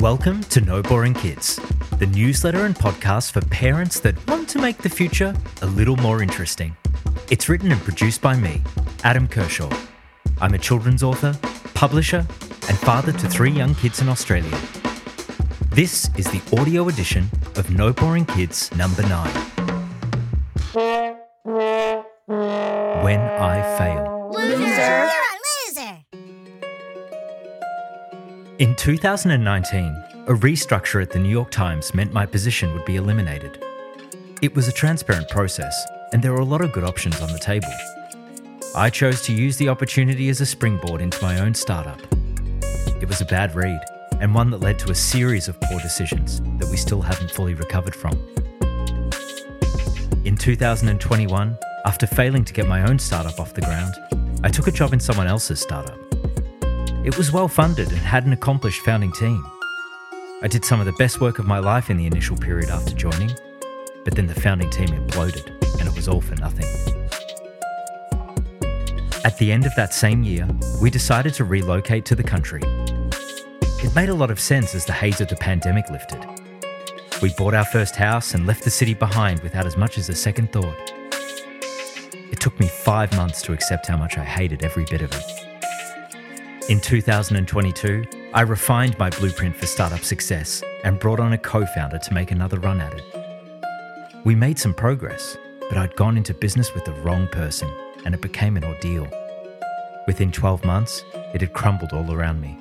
Welcome to No Boring Kids, the newsletter and podcast for parents that want to make the future a little more interesting. It's written and produced by me, Adam Kershaw. I'm a children's author, publisher, and father to three young kids in Australia. This is the audio edition of No Boring Kids number 9. When I Fail. Loser! In 2019, a restructure at the New York Times meant my position would be eliminated. It was a transparent process, and there were a lot of good options on the table. I chose to use the opportunity as a springboard into my own startup. It was a bad read, and one that led to a series of poor decisions that we still haven't fully recovered from. In 2021, after failing to get my own startup off the ground, I took a job in someone else's startup. It was well funded and had an accomplished founding team. I did some of the best work of my life in the initial period after joining, but then the founding team imploded and it was all for nothing. At the end of that same year, we decided to relocate to the country. It made a lot of sense as the haze of the pandemic lifted. We bought our first house and left the city behind without as much as a second thought. It took me five months to accept how much I hated every bit of it. In 2022, I refined my blueprint for startup success and brought on a co founder to make another run at it. We made some progress, but I'd gone into business with the wrong person and it became an ordeal. Within 12 months, it had crumbled all around me.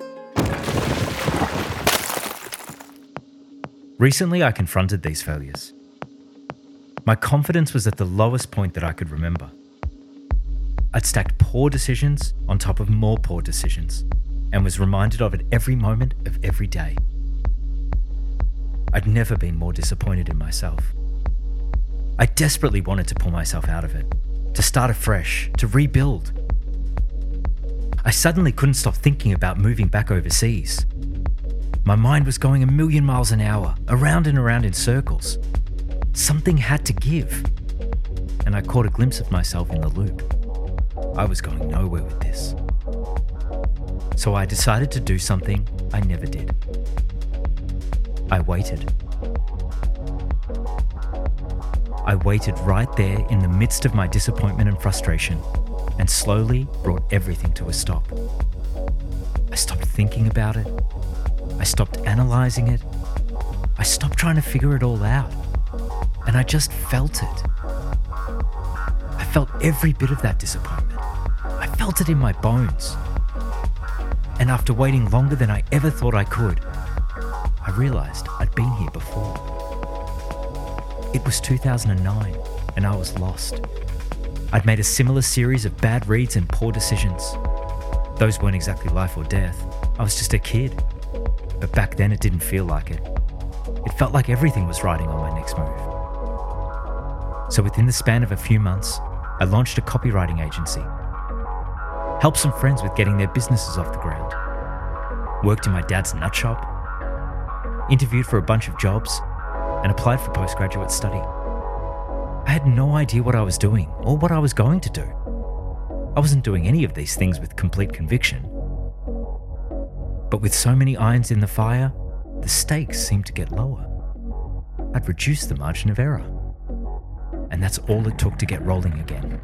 Recently, I confronted these failures. My confidence was at the lowest point that I could remember. I'd stacked poor decisions on top of more poor decisions and was reminded of it every moment of every day. I'd never been more disappointed in myself. I desperately wanted to pull myself out of it, to start afresh, to rebuild. I suddenly couldn't stop thinking about moving back overseas. My mind was going a million miles an hour, around and around in circles. Something had to give. And I caught a glimpse of myself in the loop. I was going nowhere with this. So I decided to do something I never did. I waited. I waited right there in the midst of my disappointment and frustration and slowly brought everything to a stop. I stopped thinking about it. I stopped analysing it. I stopped trying to figure it all out. And I just felt it. I felt every bit of that disappointment. It in my bones. And after waiting longer than I ever thought I could, I realised I'd been here before. It was 2009, and I was lost. I'd made a similar series of bad reads and poor decisions. Those weren't exactly life or death. I was just a kid. But back then it didn't feel like it. It felt like everything was riding on my next move. So within the span of a few months, I launched a copywriting agency. Helped some friends with getting their businesses off the ground. Worked in my dad's nut shop. Interviewed for a bunch of jobs and applied for postgraduate study. I had no idea what I was doing or what I was going to do. I wasn't doing any of these things with complete conviction. But with so many irons in the fire, the stakes seemed to get lower. I'd reduced the margin of error. And that's all it took to get rolling again.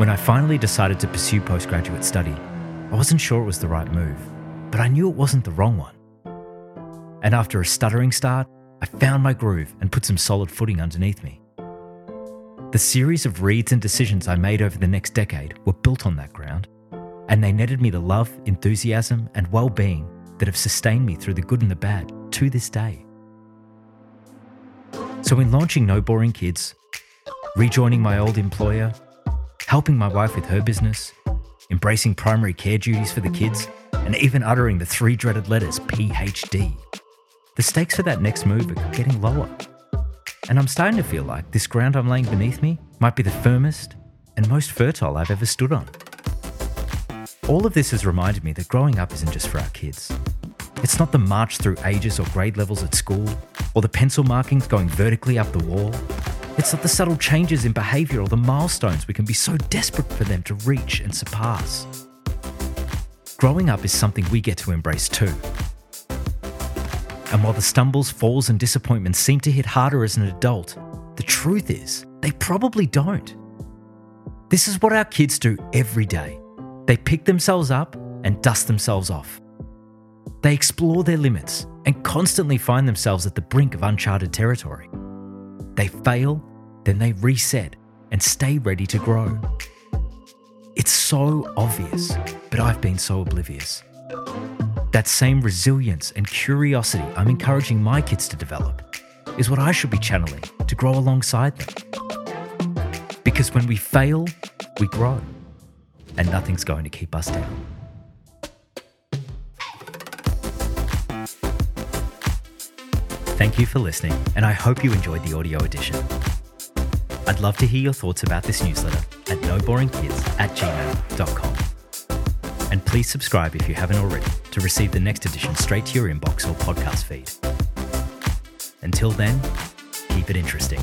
When I finally decided to pursue postgraduate study, I wasn't sure it was the right move, but I knew it wasn't the wrong one. And after a stuttering start, I found my groove and put some solid footing underneath me. The series of reads and decisions I made over the next decade were built on that ground, and they netted me the love, enthusiasm, and well being that have sustained me through the good and the bad to this day. So, in launching No Boring Kids, rejoining my old employer, helping my wife with her business, embracing primary care duties for the kids, and even uttering the three dreaded letters PhD, the stakes for that next move are getting lower. And I'm starting to feel like this ground I'm laying beneath me might be the firmest and most fertile I've ever stood on. All of this has reminded me that growing up isn't just for our kids. It's not the march through ages or grade levels at school, or the pencil markings going vertically up the wall. It's the subtle changes in behaviour or the milestones we can be so desperate for them to reach and surpass. growing up is something we get to embrace too. And while the stumbles, falls, and disappointments seem to hit harder as an adult, the truth is, they probably don't. This is what our kids do every day. They pick themselves up and dust themselves off. They explore their limits and constantly find themselves at the brink of uncharted territory. They fail, then they reset and stay ready to grow. It's so obvious, but I've been so oblivious. That same resilience and curiosity I'm encouraging my kids to develop is what I should be channeling to grow alongside them. Because when we fail, we grow, and nothing's going to keep us down. Thank you for listening, and I hope you enjoyed the audio edition. I'd love to hear your thoughts about this newsletter at noboringkids at gmail.com. And please subscribe if you haven't already to receive the next edition straight to your inbox or podcast feed. Until then, keep it interesting.